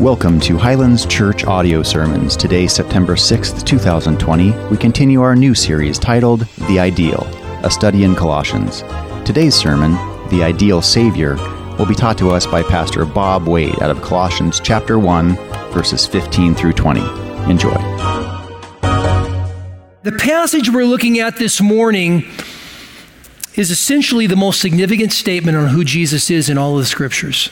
Welcome to Highlands Church Audio Sermons. Today, September 6th, 2020, we continue our new series titled The Ideal, a study in Colossians. Today's sermon, The Ideal Savior, will be taught to us by Pastor Bob Wade out of Colossians chapter 1, verses 15 through 20. Enjoy. The passage we're looking at this morning is essentially the most significant statement on who Jesus is in all of the scriptures.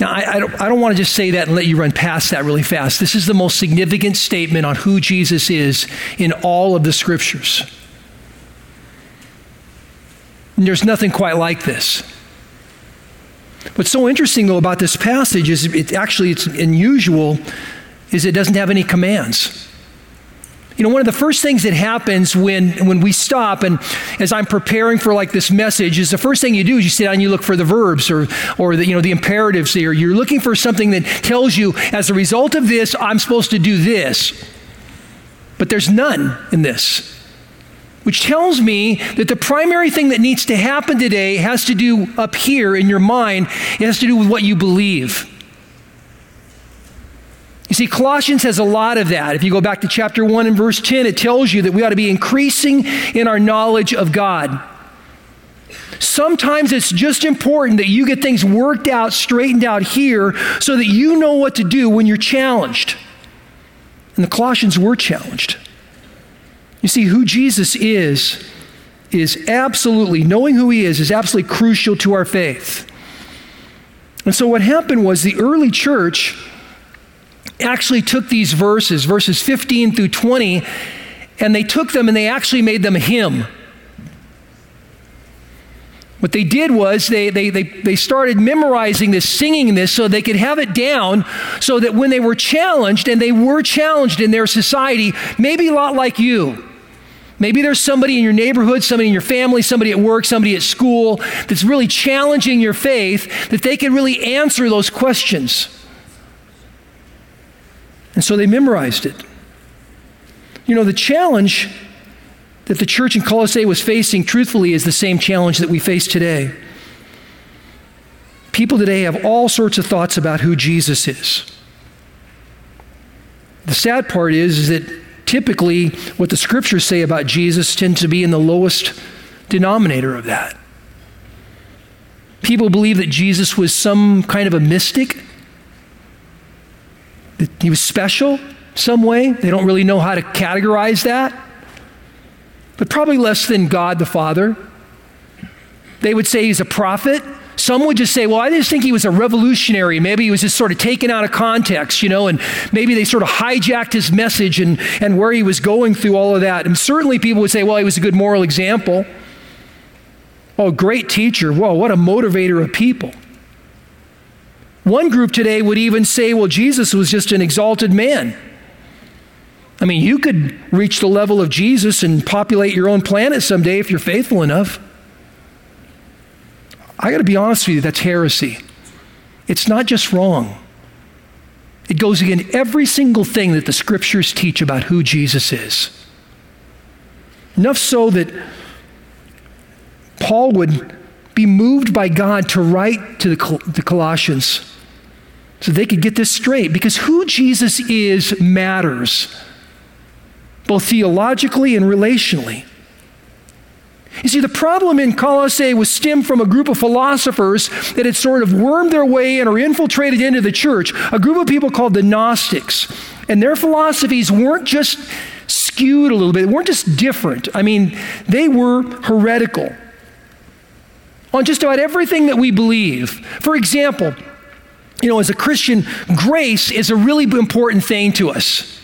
Now, I, I, don't, I don't want to just say that and let you run past that really fast. This is the most significant statement on who Jesus is in all of the scriptures. And there's nothing quite like this. What's so interesting, though, about this passage is it actually it's unusual, is it doesn't have any commands. You know, one of the first things that happens when, when we stop, and as I'm preparing for like this message, is the first thing you do is you sit down and you look for the verbs or, or the, you know, the imperatives there. You're looking for something that tells you, as a result of this, I'm supposed to do this. But there's none in this. Which tells me that the primary thing that needs to happen today has to do up here in your mind, it has to do with what you believe. You see, Colossians has a lot of that. If you go back to chapter 1 and verse 10, it tells you that we ought to be increasing in our knowledge of God. Sometimes it's just important that you get things worked out, straightened out here, so that you know what to do when you're challenged. And the Colossians were challenged. You see, who Jesus is, is absolutely, knowing who he is, is absolutely crucial to our faith. And so what happened was the early church actually took these verses, verses 15 through 20, and they took them and they actually made them a hymn. What they did was they, they, they, they started memorizing this, singing this, so they could have it down so that when they were challenged, and they were challenged in their society, maybe a lot like you. Maybe there's somebody in your neighborhood, somebody in your family, somebody at work, somebody at school that's really challenging your faith, that they can really answer those questions. And so they memorized it. You know, the challenge that the church in Colossae was facing, truthfully, is the same challenge that we face today. People today have all sorts of thoughts about who Jesus is. The sad part is, is that typically what the scriptures say about Jesus tend to be in the lowest denominator of that. People believe that Jesus was some kind of a mystic he was special some way. They don't really know how to categorize that. But probably less than God the Father. They would say he's a prophet. Some would just say, well, I just think he was a revolutionary. Maybe he was just sort of taken out of context, you know, and maybe they sort of hijacked his message and, and where he was going through all of that. And certainly people would say, well, he was a good moral example. Oh, great teacher. Whoa, what a motivator of people. One group today would even say, well, Jesus was just an exalted man. I mean, you could reach the level of Jesus and populate your own planet someday if you're faithful enough. I got to be honest with you, that's heresy. It's not just wrong, it goes against every single thing that the scriptures teach about who Jesus is. Enough so that Paul would be moved by God to write to the, Col- the Colossians so they could get this straight because who Jesus is matters, both theologically and relationally. You see, the problem in Colossae was stemmed from a group of philosophers that had sort of wormed their way and or infiltrated into the church, a group of people called the Gnostics. And their philosophies weren't just skewed a little bit, they weren't just different. I mean, they were heretical on just about everything that we believe. For example, you know, as a Christian, grace is a really important thing to us.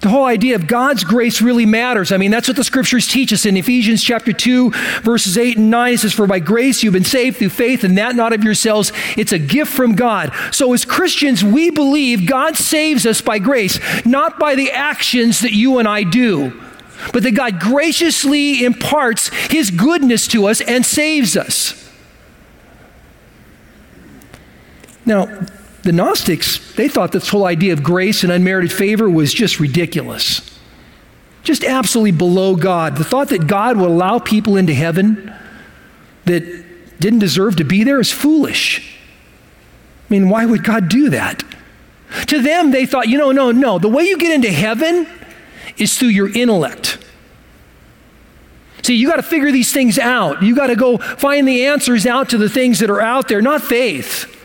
The whole idea of God's grace really matters. I mean, that's what the scriptures teach us in Ephesians chapter 2, verses 8 and 9. It says, For by grace you've been saved through faith, and that not of yourselves. It's a gift from God. So as Christians, we believe God saves us by grace, not by the actions that you and I do, but that God graciously imparts his goodness to us and saves us. Now, the Gnostics, they thought this whole idea of grace and unmerited favor was just ridiculous. Just absolutely below God. The thought that God would allow people into heaven that didn't deserve to be there is foolish. I mean, why would God do that? To them, they thought, you know, no, no. The way you get into heaven is through your intellect. See, you got to figure these things out. You got to go find the answers out to the things that are out there, not faith.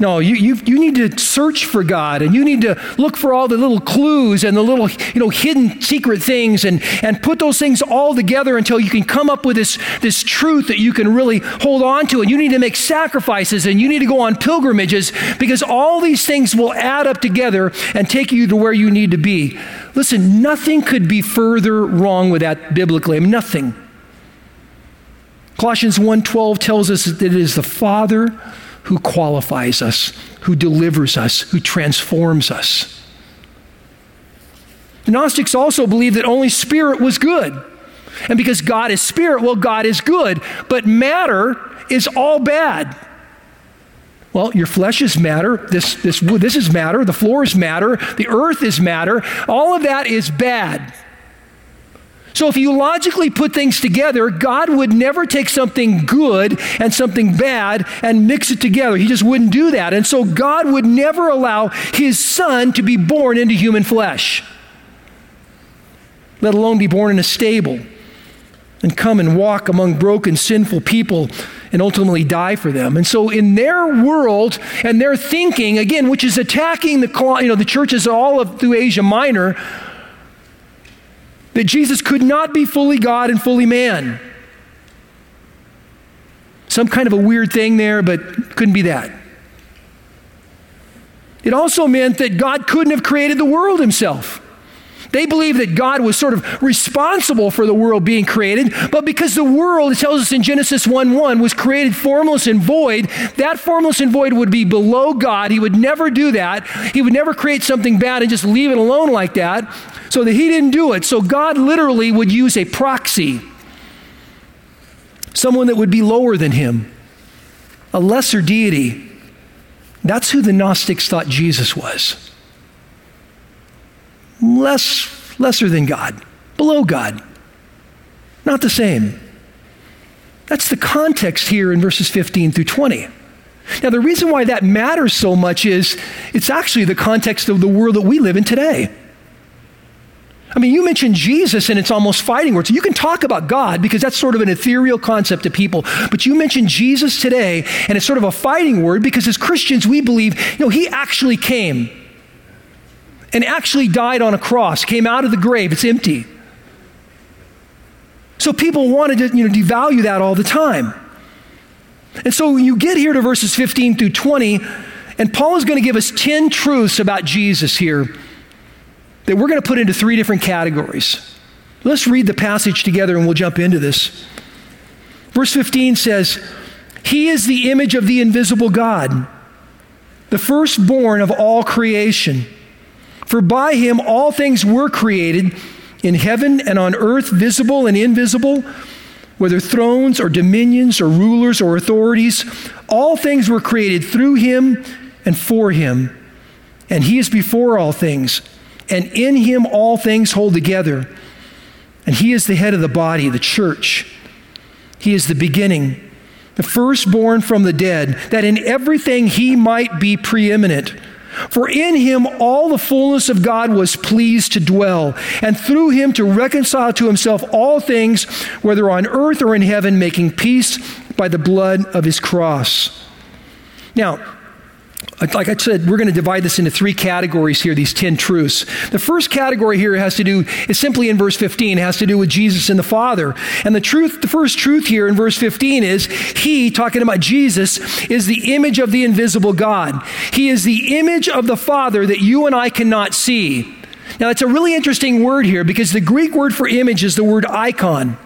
No, you, you, you need to search for God and you need to look for all the little clues and the little, you know, hidden secret things and, and put those things all together until you can come up with this, this truth that you can really hold on to. And you need to make sacrifices and you need to go on pilgrimages because all these things will add up together and take you to where you need to be. Listen, nothing could be further wrong with that biblically. I mean, nothing. Colossians 1:12 tells us that it is the Father who qualifies us, who delivers us, who transforms us. The Gnostics also believed that only spirit was good. And because God is spirit, well, God is good. But matter is all bad. Well, your flesh is matter. This, this, this is matter. The floor is matter. The earth is matter. All of that is bad. So, if you logically put things together, God would never take something good and something bad and mix it together. He just wouldn't do that. And so, God would never allow His Son to be born into human flesh, let alone be born in a stable and come and walk among broken, sinful people and ultimately die for them. And so, in their world and their thinking, again, which is attacking the, you know, the churches all of, through Asia Minor, that Jesus could not be fully God and fully man. Some kind of a weird thing there, but couldn't be that. It also meant that God couldn't have created the world himself. They believe that God was sort of responsible for the world being created, but because the world, it tells us in Genesis 1 1, was created formless and void, that formless and void would be below God. He would never do that. He would never create something bad and just leave it alone like that, so that he didn't do it. So God literally would use a proxy, someone that would be lower than him, a lesser deity. That's who the Gnostics thought Jesus was less, lesser than God, below God. Not the same. That's the context here in verses 15 through 20. Now, the reason why that matters so much is it's actually the context of the world that we live in today. I mean, you mentioned Jesus and it's almost fighting words. You can talk about God because that's sort of an ethereal concept to people. But you mentioned Jesus today and it's sort of a fighting word because as Christians, we believe, you know, he actually came and actually died on a cross, came out of the grave. It's empty. So people wanted to you know, devalue that all the time. And so you get here to verses 15 through 20, and Paul is going to give us 10 truths about Jesus here that we're going to put into three different categories. Let's read the passage together and we'll jump into this. Verse 15 says, He is the image of the invisible God, the firstborn of all creation. For by him all things were created in heaven and on earth, visible and invisible, whether thrones or dominions or rulers or authorities. All things were created through him and for him. And he is before all things. And in him all things hold together. And he is the head of the body, the church. He is the beginning, the firstborn from the dead, that in everything he might be preeminent. For in him all the fullness of God was pleased to dwell, and through him to reconcile to himself all things, whether on earth or in heaven, making peace by the blood of his cross. Now, like I said, we're going to divide this into three categories here, these 10 truths. The first category here has to do, is simply in verse 15, it has to do with Jesus and the Father. And the truth, the first truth here in verse 15 is He, talking about Jesus, is the image of the invisible God. He is the image of the Father that you and I cannot see. Now, it's a really interesting word here because the Greek word for image is the word icon.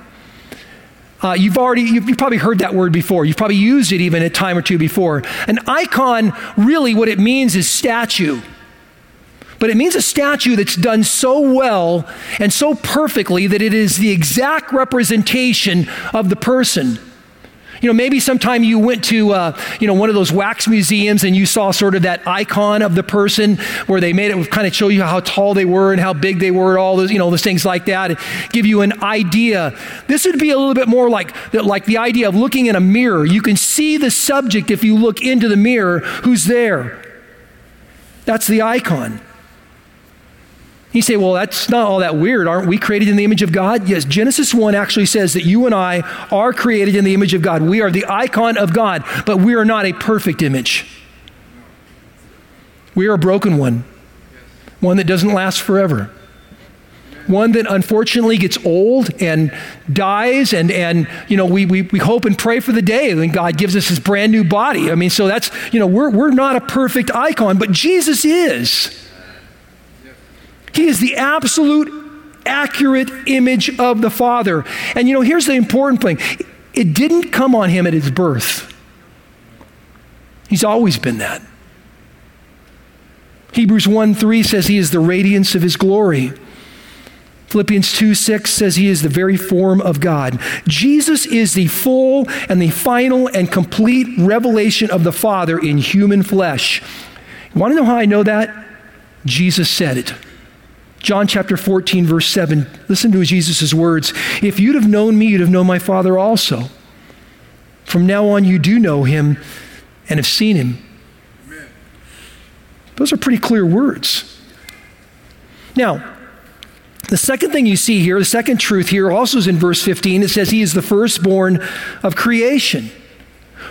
Uh, you've already, you've, you've, probably heard that word before. You've probably used it even a time or two before. An icon, really, what it means is statue. But it means a statue that's done so well and so perfectly that it is the exact representation of the person. You know, maybe sometime you went to, uh, you know, one of those wax museums and you saw sort of that icon of the person where they made it kind of show you how tall they were and how big they were, and all those, you know, those things like that, give you an idea. This would be a little bit more like, like the idea of looking in a mirror. You can see the subject if you look into the mirror who's there. That's the icon. You say, well, that's not all that weird. Aren't we created in the image of God? Yes, Genesis 1 actually says that you and I are created in the image of God. We are the icon of God, but we are not a perfect image. We are a broken one, one that doesn't last forever. One that unfortunately gets old and dies, and, and you know, we, we, we hope and pray for the day when God gives us his brand new body. I mean, so that's, you know, we're, we're not a perfect icon, but Jesus is. He is the absolute accurate image of the Father. And you know, here's the important thing it didn't come on him at his birth, he's always been that. Hebrews 1 3 says he is the radiance of his glory. Philippians 2 6 says he is the very form of God. Jesus is the full and the final and complete revelation of the Father in human flesh. You want to know how I know that? Jesus said it. John chapter 14, verse 7. Listen to Jesus' words. If you'd have known me, you'd have known my Father also. From now on, you do know him and have seen him. Amen. Those are pretty clear words. Now, the second thing you see here, the second truth here, also is in verse 15. It says, He is the firstborn of creation.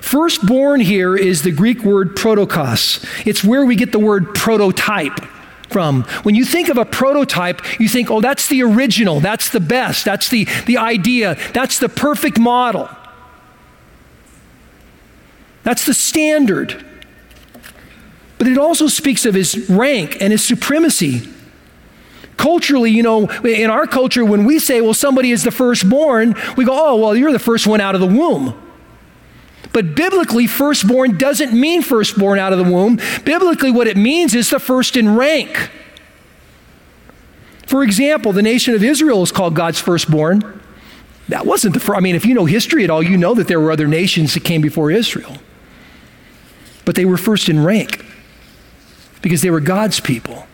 Firstborn here is the Greek word protokos. It's where we get the word prototype from. When you think of a prototype, you think, oh, that's the original, that's the best, that's the, the idea, that's the perfect model. That's the standard. But it also speaks of his rank and his supremacy. Culturally, you know, in our culture, when we say, well, somebody is the firstborn, we go, oh, well, you're the first one out of the womb. But biblically, firstborn doesn't mean firstborn out of the womb. Biblically, what it means is the first in rank. For example, the nation of Israel is called God's firstborn. That wasn't the first. I mean, if you know history at all, you know that there were other nations that came before Israel. But they were first in rank because they were God's people.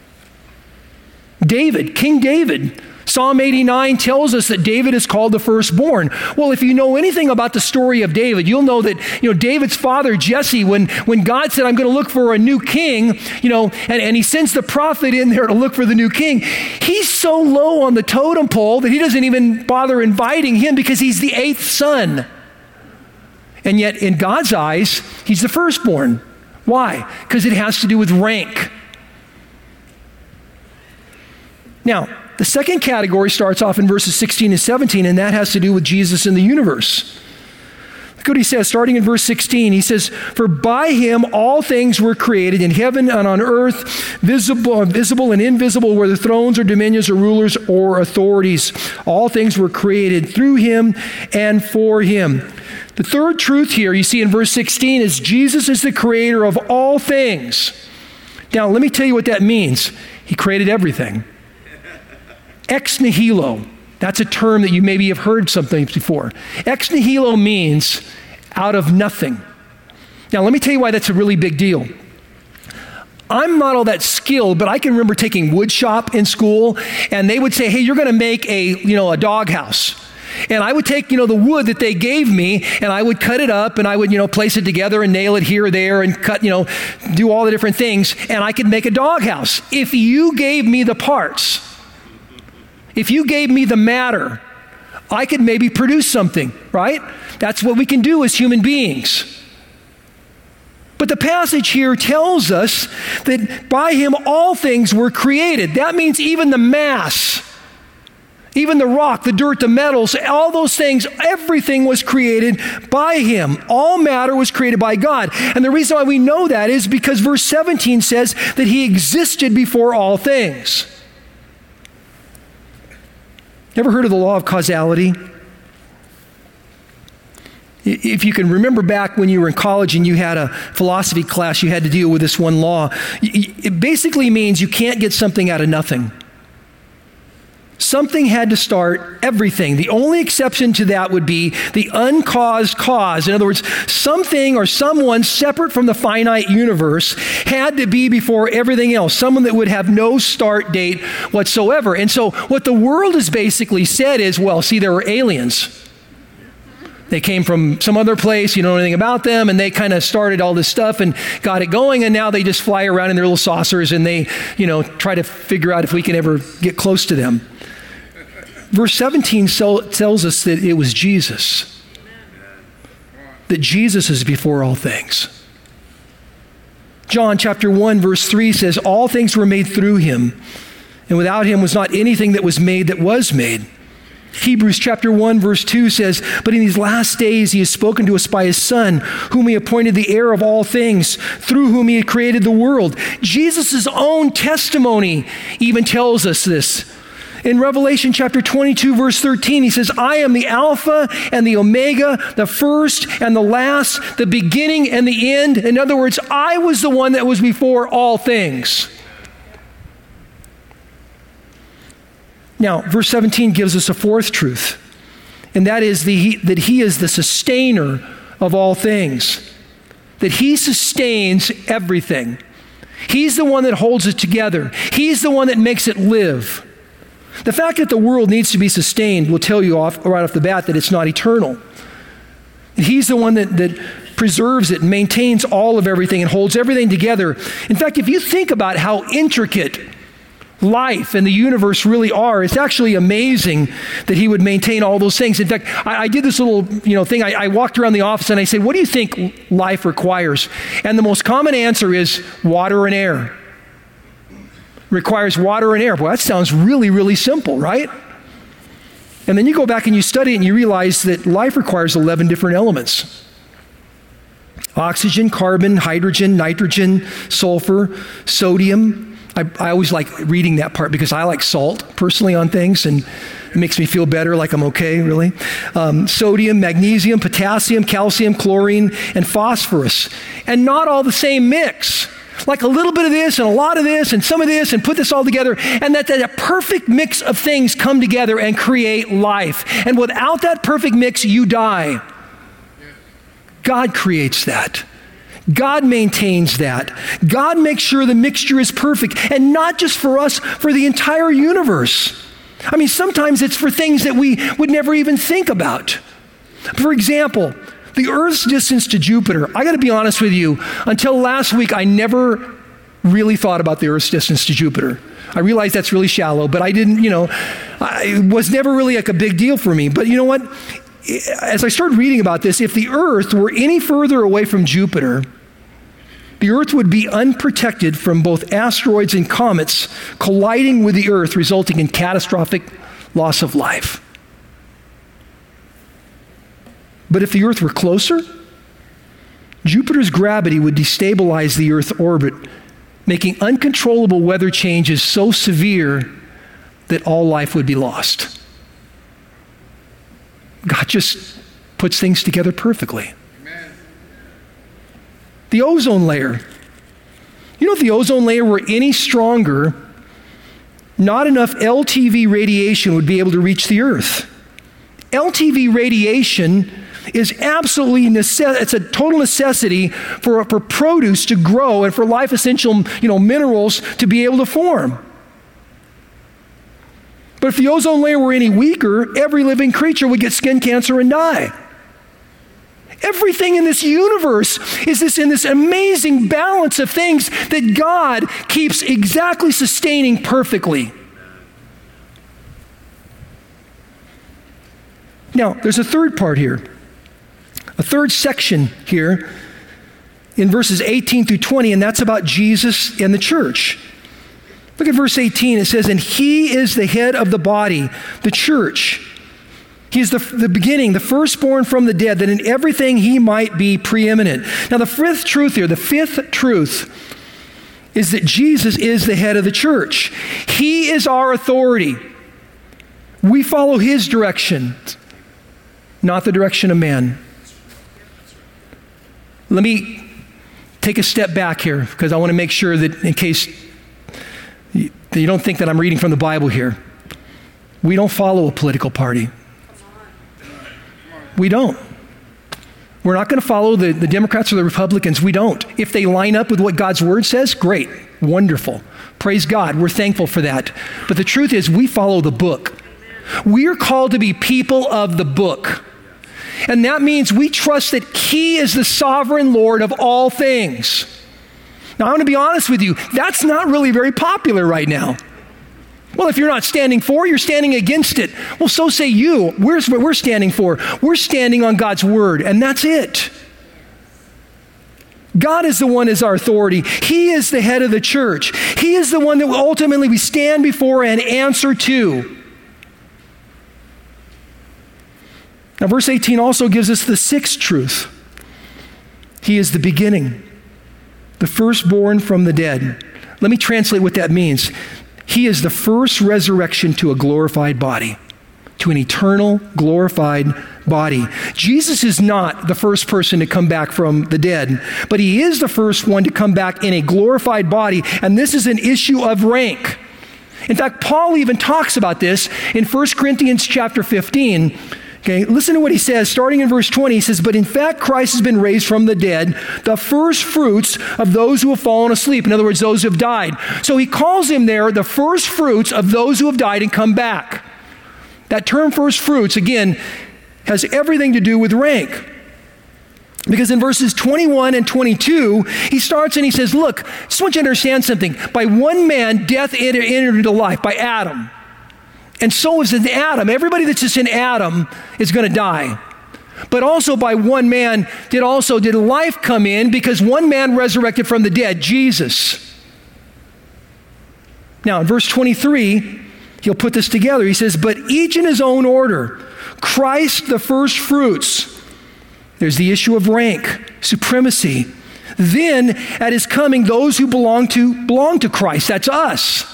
David, King David, Psalm 89 tells us that David is called the firstborn. Well, if you know anything about the story of David, you'll know that, you know, David's father, Jesse, when, when God said, I'm going to look for a new king, you know, and, and he sends the prophet in there to look for the new king, he's so low on the totem pole that he doesn't even bother inviting him because he's the eighth son. And yet, in God's eyes, he's the firstborn. Why? Because it has to do with rank. Now, the second category starts off in verses 16 and 17, and that has to do with Jesus in the universe. Look what he says, starting in verse 16. He says, For by him all things were created in heaven and on earth, visible, visible and invisible, whether thrones or dominions or rulers or authorities. All things were created through him and for him. The third truth here you see in verse 16 is Jesus is the creator of all things. Now, let me tell you what that means. He created everything. Ex nihilo, that's a term that you maybe have heard something before. Ex nihilo means out of nothing. Now, let me tell you why that's a really big deal. I'm not all that skilled, but I can remember taking wood shop in school, and they would say, "Hey, you're going to make a you know a doghouse." And I would take, you know, the wood that they gave me and I would cut it up and I would, you know, place it together and nail it here or there and cut, you know, do all the different things and I could make a doghouse. If you gave me the parts, if you gave me the matter, I could maybe produce something, right? That's what we can do as human beings. But the passage here tells us that by him all things were created. That means even the mass, even the rock, the dirt, the metals, all those things, everything was created by him. All matter was created by God. And the reason why we know that is because verse 17 says that he existed before all things. Ever heard of the law of causality? If you can remember back when you were in college and you had a philosophy class, you had to deal with this one law. It basically means you can't get something out of nothing. Something had to start everything. The only exception to that would be the uncaused cause. In other words, something or someone separate from the finite universe had to be before everything else, someone that would have no start date whatsoever. And so, what the world has basically said is well, see, there were aliens. They came from some other place, you don't know anything about them, and they kind of started all this stuff and got it going, and now they just fly around in their little saucers and they, you know, try to figure out if we can ever get close to them. Verse 17 tells us that it was Jesus, that Jesus is before all things. John chapter 1, verse 3 says, All things were made through him, and without him was not anything that was made that was made. Hebrews chapter 1 verse 2 says, But in these last days he has spoken to us by his Son, whom he appointed the heir of all things, through whom he had created the world. Jesus' own testimony even tells us this. In Revelation chapter 22, verse 13, he says, I am the Alpha and the Omega, the first and the last, the beginning and the end. In other words, I was the one that was before all things. Now, verse 17 gives us a fourth truth, and that is the, that he is the sustainer of all things, that he sustains everything. He's the one that holds it together, he's the one that makes it live. The fact that the world needs to be sustained will tell you off, right off the bat that it's not eternal. He's the one that, that preserves it maintains all of everything and holds everything together. In fact, if you think about how intricate life and the universe really are. It's actually amazing that he would maintain all those things. In fact, I, I did this little you know thing. I, I, walked around the office and I said, "What do you think life requires?" And the most common answer is water and air. Requires water and air. Well, that sounds really, really simple, right? And then you go back and you study it and you realize that life requires 11 different elements oxygen, carbon, hydrogen, nitrogen, sulfur, sodium, I, I always like reading that part because I like salt personally on things and it makes me feel better, like I'm okay, really. Um, sodium, magnesium, potassium, calcium, chlorine, and phosphorus. And not all the same mix. Like a little bit of this and a lot of this and some of this and put this all together. And that, that a perfect mix of things come together and create life. And without that perfect mix, you die. God creates that. God maintains that. God makes sure the mixture is perfect, and not just for us, for the entire universe. I mean, sometimes it's for things that we would never even think about. For example, the Earth's distance to Jupiter. I got to be honest with you, until last week, I never really thought about the Earth's distance to Jupiter. I realize that's really shallow, but I didn't, you know, it was never really like a big deal for me. But you know what? As I started reading about this, if the Earth were any further away from Jupiter, the Earth would be unprotected from both asteroids and comets colliding with the Earth, resulting in catastrophic loss of life. But if the Earth were closer, Jupiter's gravity would destabilize the Earth's orbit, making uncontrollable weather changes so severe that all life would be lost. God just puts things together perfectly. The ozone layer. You know, if the ozone layer were any stronger, not enough LTV radiation would be able to reach the Earth. LTV radiation is absolutely necess- it's a total necessity for, for produce to grow and for life essential you know, minerals to be able to form. But if the ozone layer were any weaker, every living creature would get skin cancer and die. Everything in this universe is this in this amazing balance of things that God keeps exactly sustaining perfectly. Now, there's a third part here, a third section here in verses 18 through 20, and that's about Jesus and the church. Look at verse 18. It says, And he is the head of the body, the church. He is the, the beginning, the firstborn from the dead, that in everything he might be preeminent. Now, the fifth truth here, the fifth truth, is that Jesus is the head of the church. He is our authority. We follow his direction, not the direction of man. Let me take a step back here because I want to make sure that, in case you, you don't think that I'm reading from the Bible here. We don't follow a political party. We don't. We're not going to follow the, the Democrats or the Republicans. We don't. If they line up with what God's word says, great, wonderful. Praise God. We're thankful for that. But the truth is, we follow the book. We are called to be people of the book. And that means we trust that He is the sovereign Lord of all things. Now, I'm going to be honest with you, that's not really very popular right now. Well, if you're not standing for, you're standing against it. Well, so say you. Where's what we're standing for? We're standing on God's word, and that's it. God is the one as our authority. He is the head of the church. He is the one that ultimately we stand before and answer to. Now, verse 18 also gives us the sixth truth He is the beginning, the firstborn from the dead. Let me translate what that means. He is the first resurrection to a glorified body, to an eternal, glorified body. Jesus is not the first person to come back from the dead, but he is the first one to come back in a glorified body, and this is an issue of rank. In fact, Paul even talks about this in 1 Corinthians chapter 15 Okay, listen to what he says, starting in verse 20. He says, But in fact, Christ has been raised from the dead, the first fruits of those who have fallen asleep. In other words, those who have died. So he calls him there the first fruits of those who have died and come back. That term first fruits, again, has everything to do with rank. Because in verses 21 and 22, he starts and he says, Look, I just want you to understand something. By one man, death entered into life, by Adam. And so is in Adam. Everybody that's just in Adam is going to die. But also by one man did also did life come in because one man resurrected from the dead, Jesus. Now in verse 23, he'll put this together. He says, "But each in his own order. Christ the first fruits." There's the issue of rank, supremacy. Then at his coming those who belong to belong to Christ. That's us.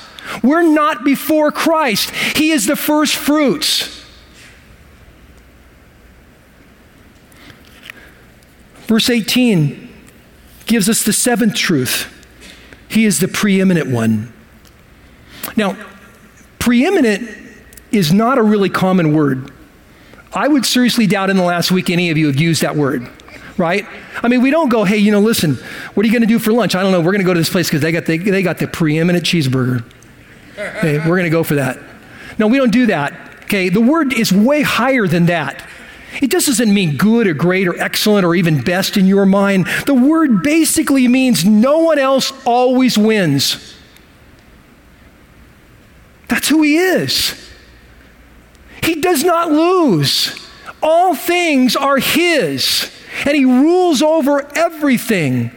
We're not before Christ. He is the first fruits. Verse 18 gives us the seventh truth He is the preeminent one. Now, preeminent is not a really common word. I would seriously doubt in the last week any of you have used that word, right? I mean, we don't go, hey, you know, listen, what are you going to do for lunch? I don't know. We're going to go to this place because they, got the, they got the preeminent cheeseburger. Okay, we're going to go for that. No, we don't do that. Okay, the word is way higher than that. It just doesn't mean good or great or excellent or even best in your mind. The word basically means no one else always wins. That's who he is. He does not lose. All things are his, and he rules over everything.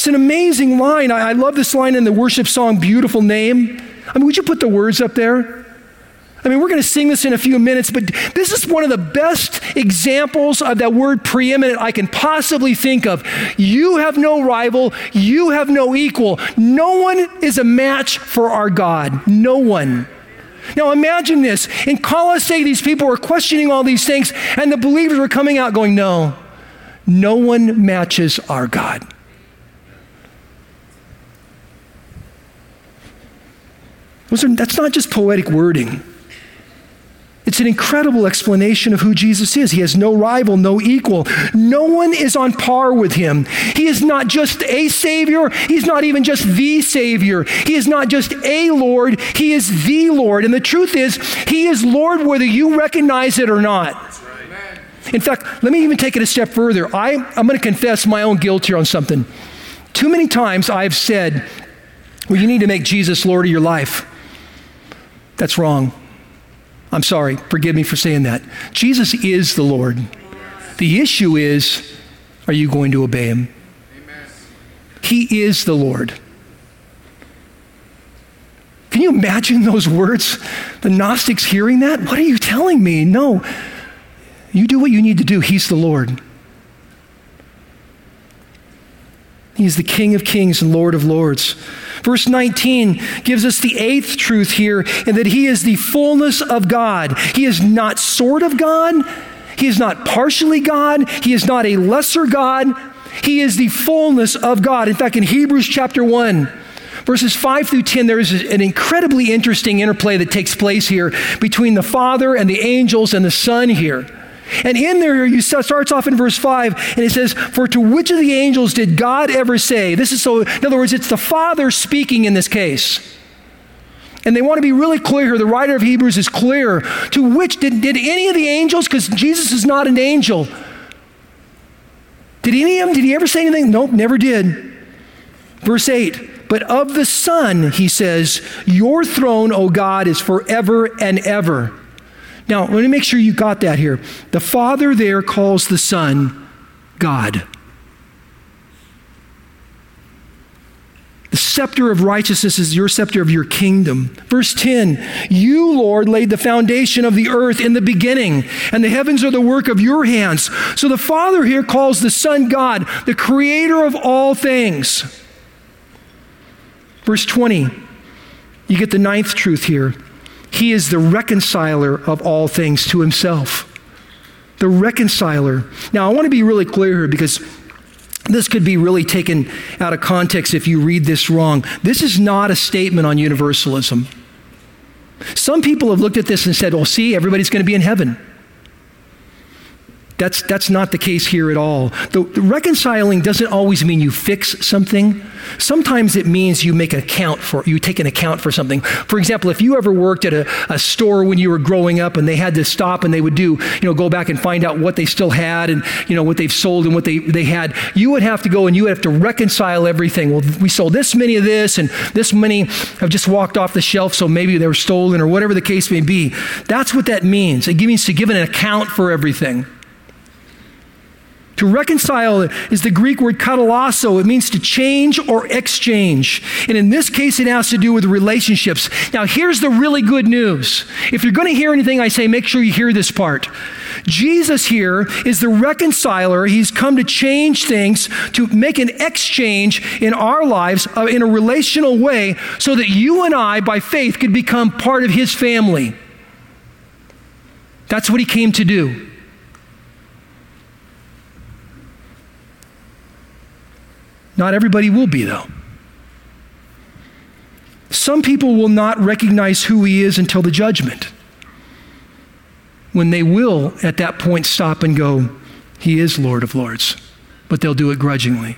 It's an amazing line. I, I love this line in the worship song, Beautiful Name. I mean, would you put the words up there? I mean, we're going to sing this in a few minutes, but this is one of the best examples of that word preeminent I can possibly think of. You have no rival, you have no equal. No one is a match for our God. No one. Now imagine this. In Colossae, these people were questioning all these things, and the believers were coming out going, No, no one matches our God. Are, that's not just poetic wording. It's an incredible explanation of who Jesus is. He has no rival, no equal. No one is on par with him. He is not just a Savior. He's not even just the Savior. He is not just a Lord. He is the Lord. And the truth is, He is Lord whether you recognize it or not. In fact, let me even take it a step further. I, I'm going to confess my own guilt here on something. Too many times I've said, well, you need to make Jesus Lord of your life. That's wrong. I'm sorry. Forgive me for saying that. Jesus is the Lord. The issue is are you going to obey him? Amen. He is the Lord. Can you imagine those words? The Gnostics hearing that? What are you telling me? No. You do what you need to do. He's the Lord. He is the King of kings and Lord of lords. Verse 19 gives us the eighth truth here in that he is the fullness of God. He is not sort of God. He is not partially God. He is not a lesser God. He is the fullness of God. In fact, in Hebrews chapter 1, Verses 5 through 10, there is an incredibly interesting interplay that takes place here between the Father and the angels and the Son here. And in there, you starts off in verse 5, and it says, For to which of the angels did God ever say? This is so, in other words, it's the Father speaking in this case. And they want to be really clear here. The writer of Hebrews is clear. To which did, did any of the angels, because Jesus is not an angel, did any of them, did he ever say anything? Nope, never did. Verse 8, but of the Son, he says, Your throne, O God, is forever and ever. Now, let me make sure you got that here. The Father there calls the Son God. The scepter of righteousness is your scepter of your kingdom. Verse 10 You, Lord, laid the foundation of the earth in the beginning, and the heavens are the work of your hands. So the Father here calls the Son God, the creator of all things. Verse 20, you get the ninth truth here. He is the reconciler of all things to himself. The reconciler. Now, I want to be really clear here because this could be really taken out of context if you read this wrong. This is not a statement on universalism. Some people have looked at this and said, well, see, everybody's going to be in heaven. That's, that's not the case here at all. The, the, reconciling doesn't always mean you fix something. Sometimes it means you make an account for, you take an account for something. For example, if you ever worked at a, a store when you were growing up and they had to stop and they would do, you know, go back and find out what they still had and, you know, what they've sold and what they, they had, you would have to go and you would have to reconcile everything. Well, we sold this many of this and this many have just walked off the shelf, so maybe they were stolen or whatever the case may be. That's what that means. It means to give an account for everything. To reconcile is the Greek word katallasso. It means to change or exchange. And in this case, it has to do with relationships. Now, here's the really good news. If you're going to hear anything I say, make sure you hear this part. Jesus here is the reconciler. He's come to change things, to make an exchange in our lives uh, in a relational way so that you and I, by faith, could become part of his family. That's what he came to do. Not everybody will be, though. Some people will not recognize who he is until the judgment. When they will, at that point, stop and go, He is Lord of Lords, but they'll do it grudgingly.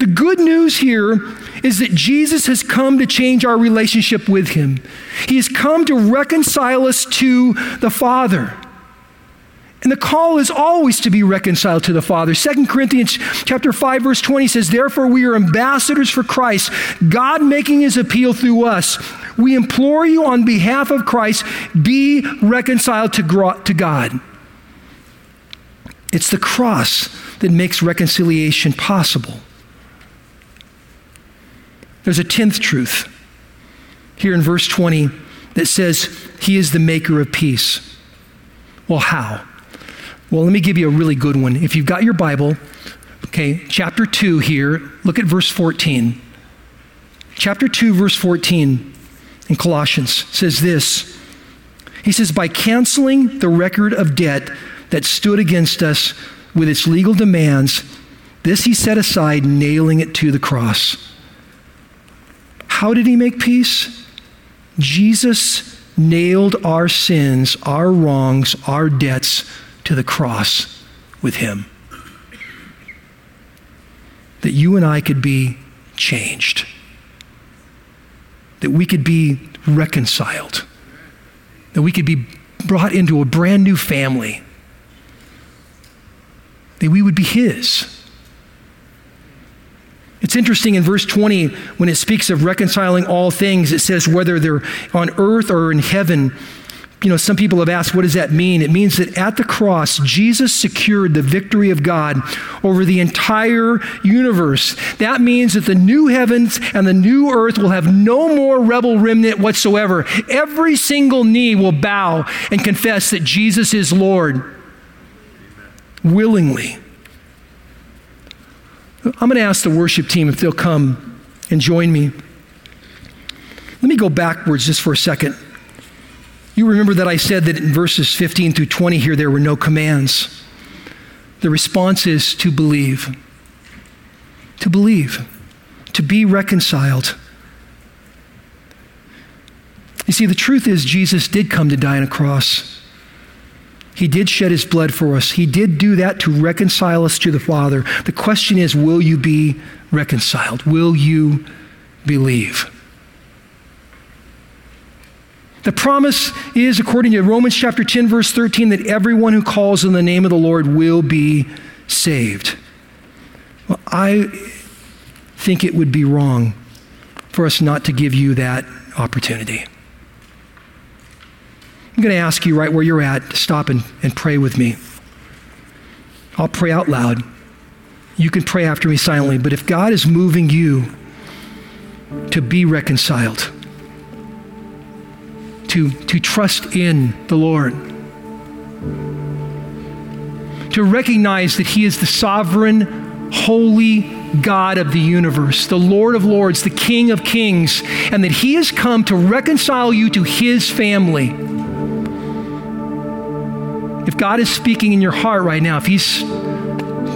The good news here is that Jesus has come to change our relationship with Him. He has come to reconcile us to the Father. And the call is always to be reconciled to the Father. 2 Corinthians chapter 5 verse 20 says, "Therefore we are ambassadors for Christ, God making his appeal through us. We implore you on behalf of Christ, be reconciled to God." It's the cross that makes reconciliation possible. There's a 10th truth here in verse 20 that says, He is the maker of peace. Well, how? Well, let me give you a really good one. If you've got your Bible, okay, chapter 2 here, look at verse 14. Chapter 2, verse 14 in Colossians says this He says, By canceling the record of debt that stood against us with its legal demands, this he set aside, nailing it to the cross. How did he make peace? Jesus nailed our sins, our wrongs, our debts to the cross with him. That you and I could be changed, that we could be reconciled, that we could be brought into a brand new family, that we would be his. It's interesting in verse 20 when it speaks of reconciling all things, it says whether they're on earth or in heaven, you know, some people have asked, what does that mean? It means that at the cross, Jesus secured the victory of God over the entire universe. That means that the new heavens and the new earth will have no more rebel remnant whatsoever. Every single knee will bow and confess that Jesus is Lord willingly. I'm going to ask the worship team if they'll come and join me. Let me go backwards just for a second. You remember that I said that in verses 15 through 20 here, there were no commands. The response is to believe. To believe. to be reconciled. You see, the truth is, Jesus did come to die on a cross. He did shed his blood for us. He did do that to reconcile us to the Father. The question is will you be reconciled? Will you believe? The promise is, according to Romans chapter 10, verse 13, that everyone who calls on the name of the Lord will be saved. Well, I think it would be wrong for us not to give you that opportunity. I'm going to ask you right where you're at to stop and, and pray with me. I'll pray out loud. You can pray after me silently, but if God is moving you to be reconciled, to, to trust in the Lord, to recognize that He is the sovereign, holy God of the universe, the Lord of lords, the King of kings, and that He has come to reconcile you to His family if God is speaking in your heart right now, if He's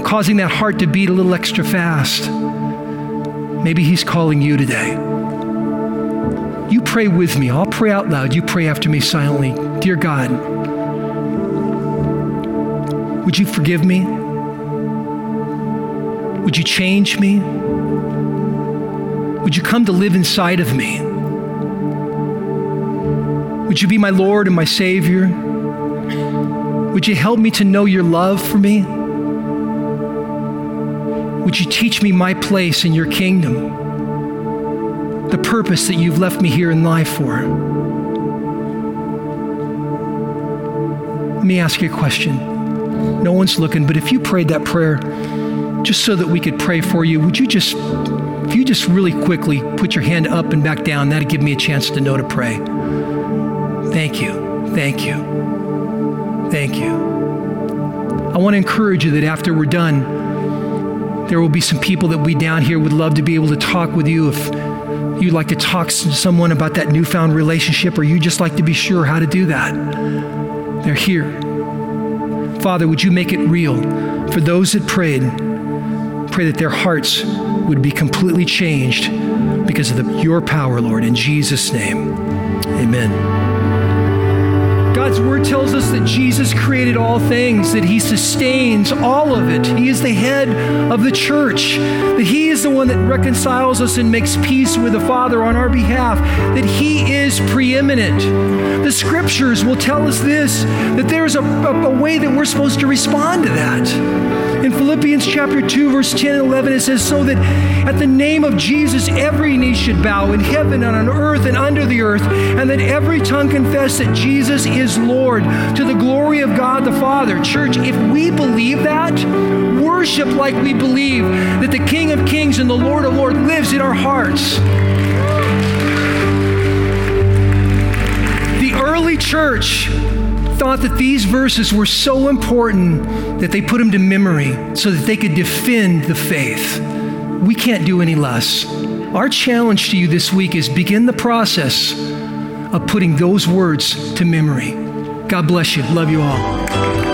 causing that heart to beat a little extra fast, maybe He's calling you today. You pray with me. I'll pray out loud. You pray after me silently. Dear God, would you forgive me? Would you change me? Would you come to live inside of me? Would you be my Lord and my Savior? Would you help me to know your love for me? Would you teach me my place in your kingdom? The purpose that you've left me here in life for? Let me ask you a question. No one's looking, but if you prayed that prayer just so that we could pray for you, would you just, if you just really quickly put your hand up and back down, that'd give me a chance to know to pray. Thank you. Thank you. Thank you. I want to encourage you that after we're done, there will be some people that be down here would love to be able to talk with you if you'd like to talk to someone about that newfound relationship or you just like to be sure how to do that. They're here. Father, would you make it real for those that prayed? Pray that their hearts would be completely changed because of the, your power, Lord. In Jesus' name, amen. God's word tells us that Jesus created all things, that he sustains all of it. He is the head of the church, that he is the one that reconciles us and makes peace with the Father on our behalf, that he is preeminent. The scriptures will tell us this that there's a, a, a way that we're supposed to respond to that. In Philippians chapter 2, verse 10 and 11, it says, So that at the name of Jesus, every knee should bow in heaven and on earth and under the earth, and that every tongue confess that Jesus is Lord to the glory of God the Father. Church, if we believe that, worship like we believe that the King of Kings and the Lord of Lords lives in our hearts. The early church thought that these verses were so important that they put them to memory so that they could defend the faith. We can't do any less. Our challenge to you this week is begin the process of putting those words to memory. God bless you. Love you all.